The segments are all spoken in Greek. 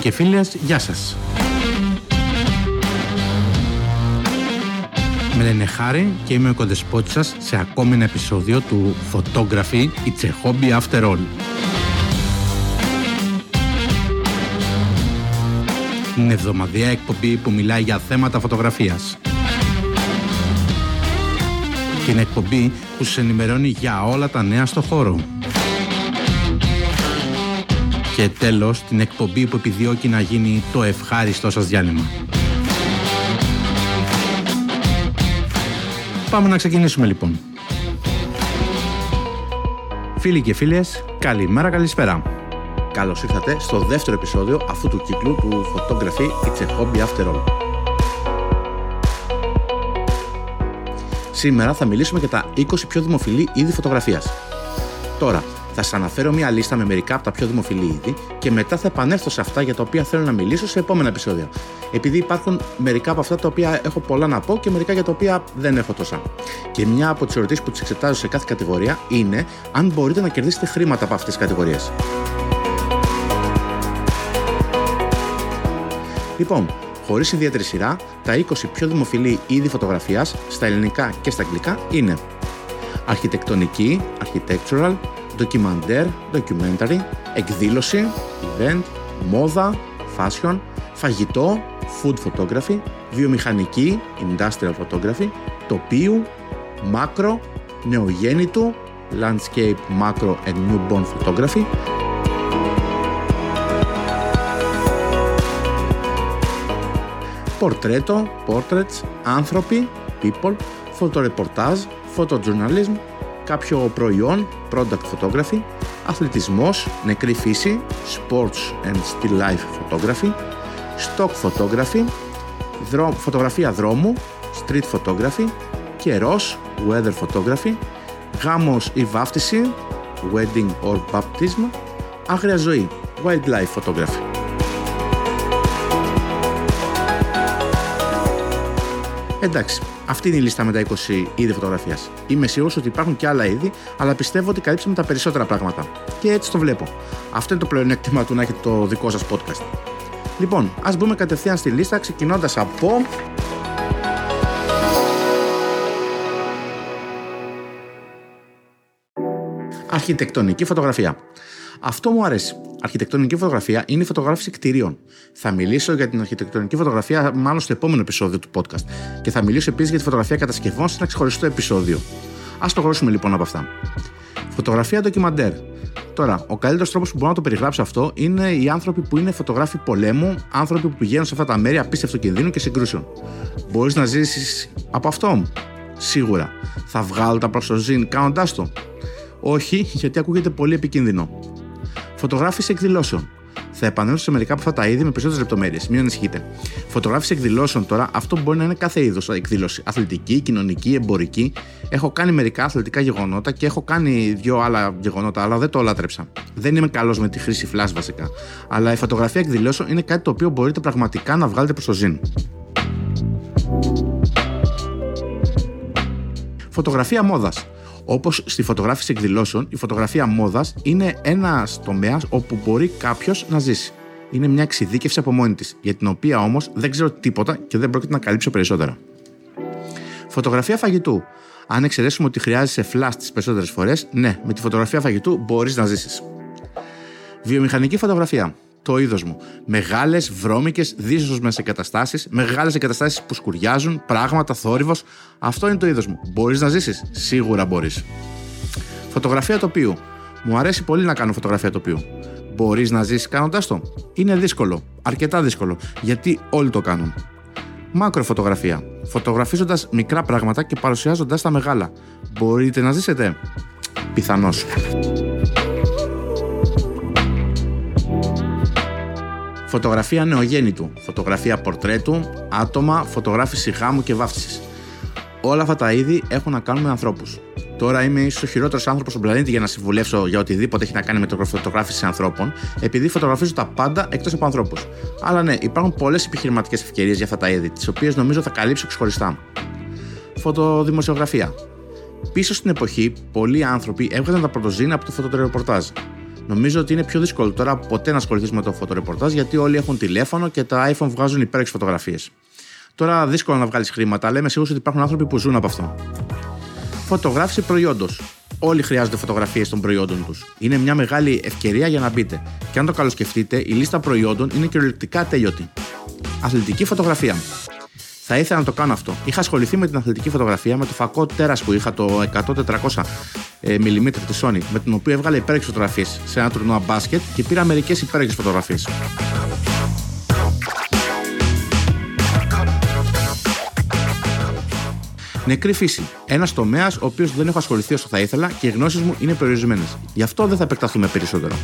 και φίλες, γεια σας. Με λένε Χάρη και είμαι ο κοντεσπότης σας σε ακόμη ένα επεισόδιο του Photography It's a Hobby After All. Την εβδομαδιαία εκπομπή που μιλάει για θέματα φωτογραφίας. Την εκπομπή που σας ενημερώνει για όλα τα νέα στο χώρο. Και τέλος, την εκπομπή που επιδιώκει να γίνει το ευχάριστό σας διάλειμμα. Πάμε να ξεκινήσουμε λοιπόν. Φίλοι και φίλες, καλημέρα, καλησπέρα. Καλώς ήρθατε στο δεύτερο επεισόδιο αυτού του κύκλου του Photography It's a Hobby After All. Σήμερα θα μιλήσουμε για τα 20 πιο δημοφιλή είδη φωτογραφίας. Τώρα, θα σας αναφέρω μια λίστα με μερικά από τα πιο δημοφιλή είδη και μετά θα επανέλθω σε αυτά για τα οποία θέλω να μιλήσω σε επόμενα επεισόδια. Επειδή υπάρχουν μερικά από αυτά τα οποία έχω πολλά να πω και μερικά για τα οποία δεν έχω τόσα. Και μια από τις ερωτήσεις που τις εξετάζω σε κάθε κατηγορία είναι αν μπορείτε να κερδίσετε χρήματα από αυτές τις κατηγορίες. Λοιπόν, χωρίς ιδιαίτερη σειρά, τα 20 πιο δημοφιλή είδη φωτογραφίας στα ελληνικά και στα αγγλικά είναι αρχιτεκτονική, architectural, ντοκιμαντέρ, documentary, εκδήλωση, event, μόδα, fashion, φαγητό, food photography, βιομηχανική, industrial photography, τοπίου, μάκρο, νεογέννητου, landscape, macro and newborn photography, πορτρέτο, portraits, άνθρωποι, people, φωτορεπορτάζ, photojournalism, κάποιο προϊόν, product photography, αθλητισμός, νεκρή φύση, sports and still life photography, stock photography, φωτογραφία δρόμου, street photography, καιρός, weather photography, γάμος ή βάφτιση, wedding or baptism, άγρια ζωή, wildlife photography. Εντάξει, αυτή είναι η λίστα με τα 20 είδη φωτογραφίας. Είμαι σίγουρος ότι υπάρχουν και άλλα είδη, αλλά πιστεύω ότι καλύψαμε τα περισσότερα πράγματα. Και έτσι το βλέπω. Αυτό είναι το πλεονέκτημα του να έχετε το δικό σας podcast. Λοιπόν, ας μπούμε κατευθείαν στη λίστα ξεκινώντας από. Αρχιτεκτονική φωτογραφία. Αυτό μου αρέσει. Αρχιτεκτονική φωτογραφία είναι η φωτογράφηση κτηρίων. Θα μιλήσω για την αρχιτεκτονική φωτογραφία μάλλον στο επόμενο επεισόδιο του podcast. Και θα μιλήσω επίσης για τη φωτογραφία κατασκευών σε ένα ξεχωριστό επεισόδιο. Α το γνωρίσουμε λοιπόν από αυτά. Φωτογραφία ντοκιμαντέρ. Τώρα, ο καλύτερος τρόπος που μπορώ να το περιγράψω αυτό είναι οι άνθρωποι που είναι φωτογράφοι πολέμου, άνθρωποι που πηγαίνουν σε αυτά τα μέρη απίστευτο κινδύνου και συγκρούσεων. Μπορείς να ζήσεις από αυτό; Σίγουρα. Θα βγάλω τα προστοζήν κάνοντάς το. Όχι, γιατί ακούγεται πολύ επικίνδυνο. Φωτογράφηση εκδηλώσεων. Θα επανέλθω σε μερικά από αυτά τα είδη με περισσότερες λεπτομέρειες. Μην ανησυχείτε. Φωτογράφηση εκδηλώσεων τώρα, αυτό μπορεί να είναι κάθε είδος εκδήλωση. Αθλητική, κοινωνική, εμπορική. Έχω κάνει μερικά αθλητικά γεγονότα και έχω κάνει δύο άλλα γεγονότα, αλλά δεν το λάτρεψα. Δεν είμαι καλός με τη χρήση flash βασικά. Αλλά η φωτογραφία εκδηλώσεων είναι κάτι το οποίο μπορείτε πραγματικά να βγάλετε προς το ζήν. Φωτογραφία μόδας. Όπως στη φωτογράφηση εκδηλώσεων, η φωτογραφία μόδας είναι ένας τομέας όπου μπορεί κάποιος να ζήσει. Είναι μια εξειδίκευση από μόνη της, για την οποία όμως δεν ξέρω τίποτα και δεν πρόκειται να καλύψω περισσότερα. Φωτογραφία φαγητού. Αν εξαιρέσουμε ότι χρειάζεσαι flash τις περισσότερες φορές, ναι, με τη φωτογραφία φαγητού μπορείς να ζήσεις. Βιομηχανική φωτογραφία το είδος μου. Μεγάλες, βρώμικες, δύσσοσμε εγκαταστάσεις, μεγάλες εγκαταστάσεις που σκουριάζουν, πράγματα, θόρυβος. Αυτό είναι το είδος μου. Μπορείς να ζήσεις. Σίγουρα μπορείς. Φωτογραφία τοπίου. Μου αρέσει πολύ να κάνω φωτογραφία τοπίου. Μπορείς να ζήσεις κάνοντα το. Είναι δύσκολο. Αρκετά δύσκολο. Γιατί όλοι το κάνουν. Μάκροφωτογραφία. Φωτογραφίζοντας μικρά πράγματα και παρουσιάζοντας τα μεγάλα. Μπορείτε να ζήσετε. Πιθανώς. Φωτογραφία νεογέννητου, φωτογραφία πορτρέτου, άτομα, φωτογράφηση γάμου και βάφτισης. Όλα αυτά τα είδη έχουν να κάνουν με ανθρώπους. Τώρα είμαι ίσως ο χειρότερος άνθρωπος στον πλανήτη για να συμβουλεύσω για οτιδήποτε έχει να κάνει με το φωτογράφηση ανθρώπων, επειδή φωτογραφίζω τα πάντα εκτός από ανθρώπους. Αλλά ναι, υπάρχουν πολλές επιχειρηματικές ευκαιρίες για αυτά τα είδη, τις οποίες νομίζω θα καλύψω ξεχωριστά. Φωτοδημοσιογραφία. Πίσω στην εποχή, πολλοί άνθρωποι έβγαζαν τα πρωτοζήνα από το φωτοτρεπορτάζ Νομίζω ότι είναι πιο δύσκολο τώρα ποτέ να ασχοληθείς με το φωτορεπορτάζ γιατί όλοι έχουν τηλέφωνο και τα iPhone βγάζουν υπέρεξ φωτογραφίες. Τώρα δύσκολο να βγάλεις χρήματα, αλλά είμαι σίγουρο ότι υπάρχουν άνθρωποι που ζουν από αυτό. Φωτογράφηση προϊόντος. Όλοι χρειάζονται φωτογραφίες των προϊόντων τους. Είναι μια μεγάλη ευκαιρία για να μπείτε. Και αν το καλοσκεφτείτε, η λίστα προϊόντων είναι κυριολεκτικά τέλειωτη. Αθλητική φωτογραφία. Θα ήθελα να το κάνω αυτό. Είχα ασχοληθεί με την αθλητική φωτογραφία με το φακό τέρας που είχα το 100-400 mm της Sony, με την οποία έβγαλε υπέρεξ φωτογραφίες σε ένα τουρνουά μπάσκετ και πήρα μερικές υπέρεξ φωτογραφίες. Νεκρή φύση. Ένας τομέας ο οποίος δεν έχω ασχοληθεί όσο θα ήθελα και οι γνώσεις μου είναι περιορισμένες. Γι' αυτό δεν θα επεκταθούμε περισσότερο.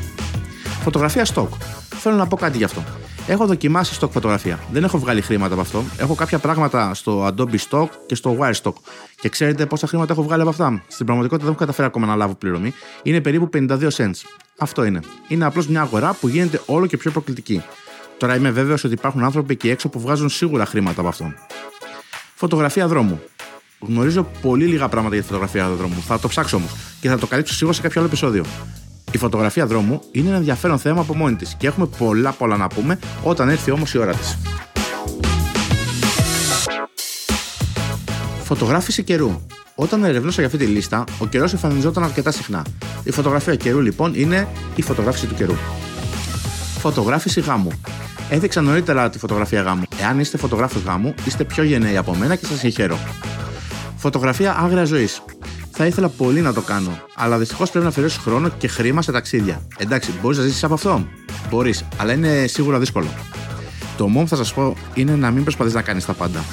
Φωτογραφία stock. Θέλω να πω κάτι γι' αυτό. Έχω δοκιμάσει stock φωτογραφία. Δεν έχω βγάλει χρήματα από αυτό. Έχω κάποια πράγματα στο Adobe Stock και στο Wire Stock. Και ξέρετε πόσα χρήματα έχω βγάλει από αυτά; Στην πραγματικότητα δεν έχω καταφέρει ακόμα να λάβω πληρωμή. Είναι περίπου 52 cents. Αυτό είναι. Είναι απλώς μια αγορά που γίνεται όλο και πιο προκλητική. Τώρα είμαι βέβαιος ότι υπάρχουν άνθρωποι εκεί έξω που βγάζουν σίγουρα χρήματα από αυτό. Φωτογραφία δρόμου. Γνωρίζω πολύ λίγα πράγματα για τη φωτογραφία δρόμου. Θα το ψάξω όμως και θα το καλύψω σίγουρα σε κάποιο άλλο επεισόδιο. Η φωτογραφία δρόμου είναι ένα ενδιαφέρον θέμα από μόνη της και έχουμε πολλά πολλά να πούμε όταν έρθει όμως η ώρα της. Φωτογράφηση καιρού. Όταν ερευνούσα για αυτή τη λίστα, ο καιρός εμφανιζόταν αρκετά συχνά. Η φωτογραφία καιρού λοιπόν είναι η φωτογράφηση του καιρού. Φωτογράφηση γάμου. Έδειξα νωρίτερα τη φωτογραφία γάμου. Εάν είστε φωτογράφος γάμου, είστε πιο γενναίοι από μένα και σας συγχαίρω. Φωτογραφία άγρια ζωής. Θα ήθελα πολύ να το κάνω, αλλά δυστυχώς πρέπει να αφαιρέσει χρόνο και χρήμα σε ταξίδια. Εντάξει, μπορείς να ζήσεις από αυτό. Μπορείς, αλλά είναι σίγουρα δύσκολο. Το μόνο που θα σας πω είναι να μην προσπαθείς να κάνεις τα πάντα.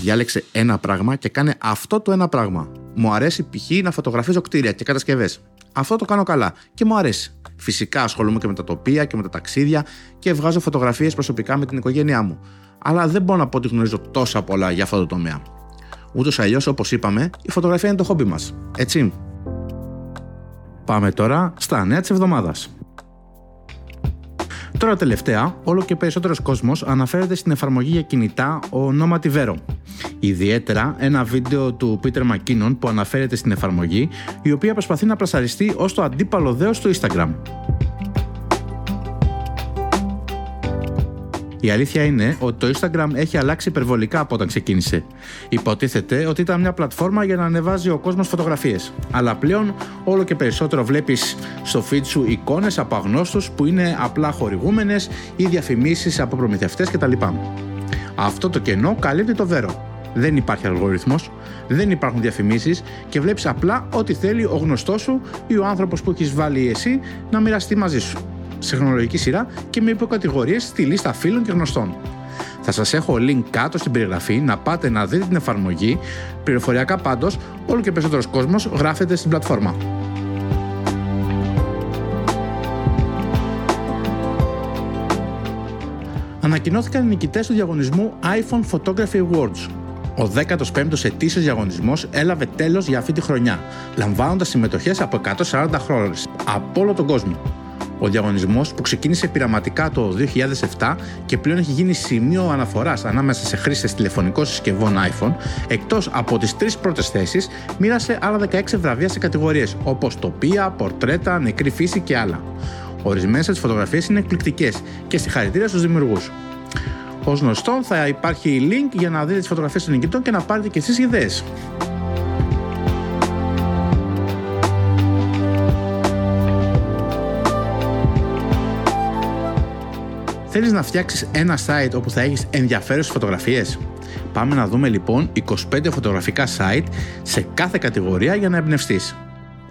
Διάλεξε ένα πράγμα και κάνε αυτό το ένα πράγμα. Μου αρέσει π.χ. να φωτογραφίζω κτίρια και κατασκευές. Αυτό το κάνω καλά και μου αρέσει. Φυσικά ασχολούμαι και με τα τοπία και με τα ταξίδια και βγάζω φωτογραφίες προσωπικά με την οικογένειά μου. Αλλά δεν μπορώ να πω ότι γνωρίζω τόσα πολλά για αυτό το τομέα. Ούτως ή αλλιώς, όπως είπαμε, η φωτογραφία είναι το χόμπι μας. Έτσι. Πάμε τώρα στα νέα της εβδομάδας. Τώρα τελευταία, όλο και περισσότερος κόσμος αναφέρεται στην εφαρμογή για κινητά ονόματι Vero. Ιδιαίτερα ένα βίντεο του Peter McKinnon που αναφέρεται στην εφαρμογή, η οποία προσπαθεί να πρασαριστεί ως το αντίπαλο δέος του Instagram. Η αλήθεια είναι ότι το Instagram έχει αλλάξει υπερβολικά από όταν ξεκίνησε. Υποτίθεται ότι ήταν μια πλατφόρμα για να ανεβάζει ο κόσμος φωτογραφίες. Αλλά πλέον όλο και περισσότερο βλέπεις στο feed σου εικόνες από αγνώστους που είναι απλά χορηγούμενες ή διαφημίσεις από προμηθευτές κτλ. Αυτό το κενό καλύπτει το βέρο. Δεν υπάρχει αλγοριθμός, δεν υπάρχουν διαφημίσεις και βλέπεις απλά ό,τι θέλει ο γνωστός σου ή ο άνθρωπος που έχεις βάλει εσύ να μοιραστεί μαζί σου σε χρονολογική σειρά και με υποκατηγορίες στη λίστα φίλων και γνωστών. Θα σας έχω link κάτω στην περιγραφή να πάτε να δείτε την εφαρμογή. Πληροφοριακά πάντως, όλο και περισσότερος κόσμος γράφεται στην πλατφόρμα. Ανακοινώθηκαν οι νικητές του διαγωνισμού iPhone Photography Awards. Ο 15ος ετήσιος διαγωνισμός έλαβε τέλος για αυτή τη χρονιά, λαμβάνοντας συμμετοχές από 140 χώρες από όλο τον κόσμο. Ο διαγωνισμός που ξεκίνησε πειραματικά το 2007 και πλέον έχει γίνει σημείο αναφοράς ανάμεσα σε χρήστες τηλεφωνικών συσκευών iPhone, εκτός από τις τρεις πρώτες θέσεις, μοίρασε άλλα 16 βραβεία σε κατηγορίες όπως τοπία, πορτρέτα, νεκρή φύση και άλλα. Ορισμένες από τις φωτογραφίες είναι εκπληκτικές και συγχαρητήρια στους δημιουργούς. Ω γνωστό, θα υπάρχει link για να δείτε τις φωτογραφίες των νικητών και να πάρετε και εσείς ιδέες. Θέλεις να φτιάξεις ένα site όπου θα έχεις ενδιαφέρουσες φωτογραφίες; Πάμε να δούμε λοιπόν 25 φωτογραφικά site σε κάθε κατηγορία για να εμπνευστείς.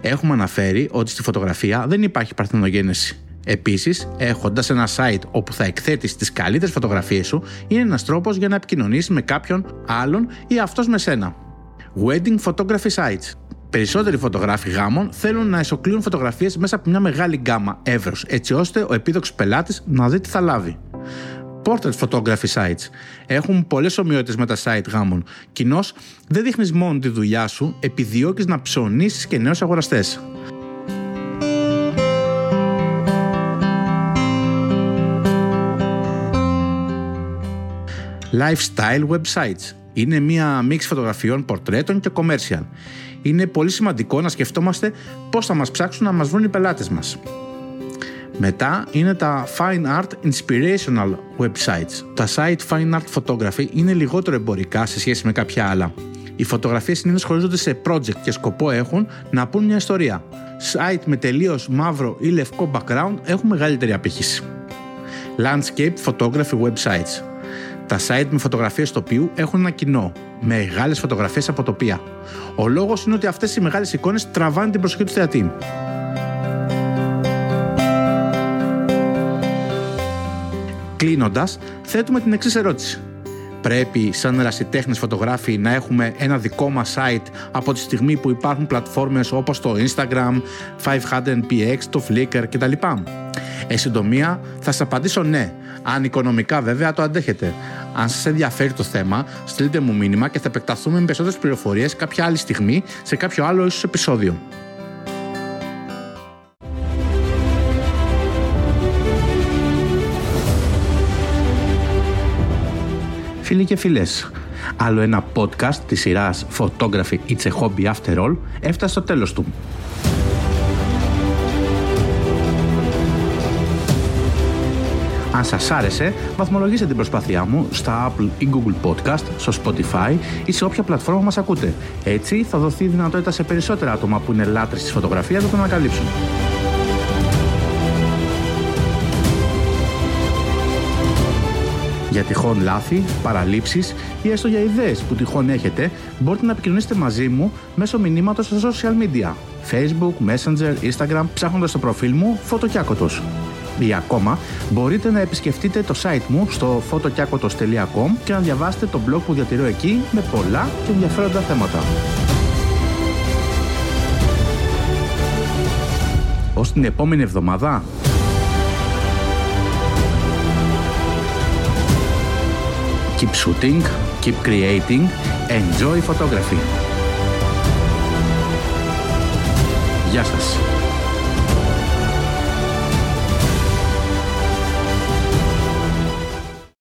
Έχουμε αναφέρει ότι στη φωτογραφία δεν υπάρχει παρθενογένεση. Επίσης, έχοντας ένα site όπου θα εκθέτεις τις καλύτερες φωτογραφίες σου, είναι ένας τρόπος για να επικοινωνήσει με κάποιον άλλον ή αυτός με σένα. Wedding Photography Sites. Περισσότεροι φωτογράφοι γάμων θέλουν να εσωκλείουν φωτογραφίες μέσα από μια μεγάλη γκάμα εύρους, έτσι ώστε ο επίδοξος πελάτης να δει τι θα λάβει. Portrait photography sites. Έχουν πολλές ομοιότητες με τα site γάμων. Κοινώς, δεν δείχνεις μόνο τη δουλειά σου, επιδιώκεις να ψωνίσεις και νέους αγοραστές. Lifestyle websites. Είναι μία μίξη φωτογραφιών, πορτρέτων και commercial είναι πολύ σημαντικό να σκεφτόμαστε πώς θα μας ψάξουν να μας βρουν οι πελάτες μας. Μετά είναι τα Fine Art Inspirational Websites. Τα site Fine Art Photography είναι λιγότερο εμπορικά σε σχέση με κάποια άλλα. Οι φωτογραφίες συνήθως χωρίζονται σε project και σκοπό έχουν να πούν μια ιστορία. Site με τελείως μαύρο ή λευκό background έχουν μεγαλύτερη απήχηση. Landscape Photography Websites. Τα site με φωτογραφίες τοπίου έχουν ένα κοινό, μεγάλες φωτογραφίες από τοπία. Ο λόγος είναι ότι αυτές οι μεγάλες εικόνες τραβάνε την προσοχή του θεατή. Κλείνοντας, θέτουμε την εξής ερώτηση. Πρέπει σαν ερασιτέχνες φωτογράφοι να έχουμε ένα δικό μας site από τη στιγμή που υπάρχουν πλατφόρμες όπως το Instagram, 500px, το Flickr κτλ. Εν συντομία, θα σας απαντήσω ναι, αν οικονομικά βέβαια το αντέχετε. Αν σας ενδιαφέρει το θέμα, στείλτε μου μήνυμα και θα επεκταθούμε με περισσότερες πληροφορίες κάποια άλλη στιγμή σε κάποιο άλλο ίσως επεισόδιο. Φίλοι και φίλες, άλλο ένα podcast της σειράς Photography It's a Hobby After All έφτασε στο τέλος του. Αν σας άρεσε, βαθμολογήστε την προσπάθειά μου στα Apple ή Google Podcast, στο Spotify ή σε όποια πλατφόρμα μας ακούτε. Έτσι θα δοθεί δυνατότητα σε περισσότερα άτομα που είναι λάτρες της φωτογραφίας να το ανακαλύψουν. Για τυχόν λάθη, παραλήψεις ή έστω για ιδέες που τυχόν έχετε, μπορείτε να επικοινωνήσετε μαζί μου μέσω μηνύματος στα social media. Facebook, Messenger, Instagram, ψάχνοντας το προφίλ μου Φωτοκιάκοτος. Ή ακόμα, μπορείτε να επισκεφτείτε το site μου στο fotokiakotos.com και να διαβάσετε το blog που διατηρώ εκεί με πολλά και ενδιαφέροντα θέματα. Ως την επόμενη εβδομάδα, Keep shooting, keep creating, enjoy photography. Γεια σας.